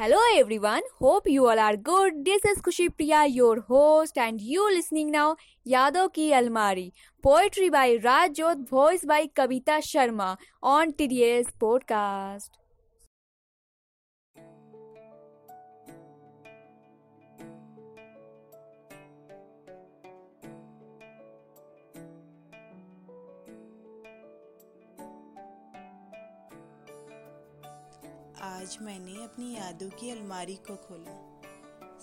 Hello everyone hope you all are good this is Khushi Priya your host and you listening now Yadav की अलमारी poetry by Rajot voice by Kavita Sharma on T podcast आज मैंने अपनी यादों की अलमारी को खोला।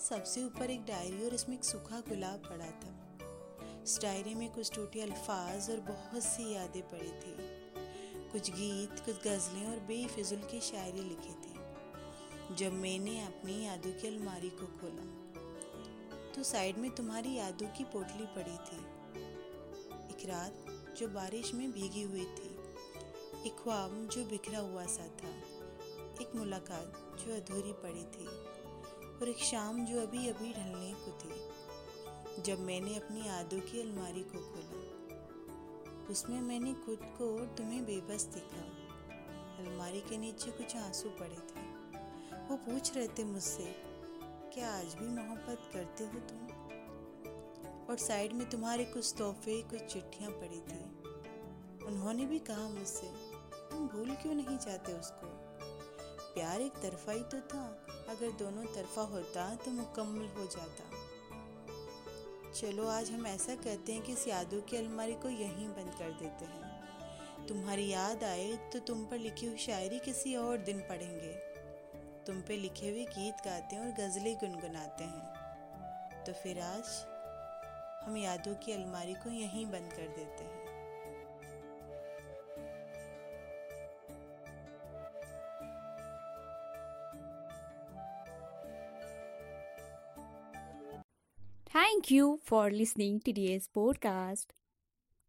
सबसे ऊपर एक डायरी और इसमें एक सूखा गुलाब पड़ा था। इस डायरी में कुछ टूटे अल्फाज और बहुत सी यादें पड़ी थी। कुछ गीत, कुछ गज़लें और बेफिजुल की शायरी लिखी थी जब मैंने अपनी यादों की अलमारी को खोला। तो साइड में तुम्हारी यादों की पोटली पड़ी थी। एक रात जो बारिश में भीगी हुई थी, एक ख्वाब जो बिखरा हुआ सा था। एक मुलाकात जो अधूरी पड़ी थी और एक शाम जो अभी अभी ढलने को थी, जब मैंने अपनी आदों की अलमारी को खोला। उसमें मैंने खुद को और तुम्हें बेबस देखा। अलमारी के नीचे कुछ आँसू पड़े थे। वो पूछ रहे थे मुझसे, क्या आज भी मोहब्बत करते हो तुम? और साइड में तुम्हारे कुछ तोहफे, कुछ चिट्ठियाँ पड़ी थी। उन्होंने भी कहा मुझसे, तुम भूल क्यों नहीं चाहते उसको? प्यार एक तरफा ही तो था, अगर दोनों तरफा होता तो मुकम्मल हो जाता। चलो, आज हम ऐसा कहते हैं कि इस यादों की अलमारी को यहीं बंद कर देते हैं। तुम्हारी याद आए तो तुम पर लिखी हुई शायरी किसी और दिन पढ़ेंगे। तुम पे लिखे हुए गीत गाते हैं और गज़लें गुनगुनाते हैं। तो फिर आज हम यादों की अलमारी को यहीं बंद कर देते हैं। Thank you for listening to today's podcast.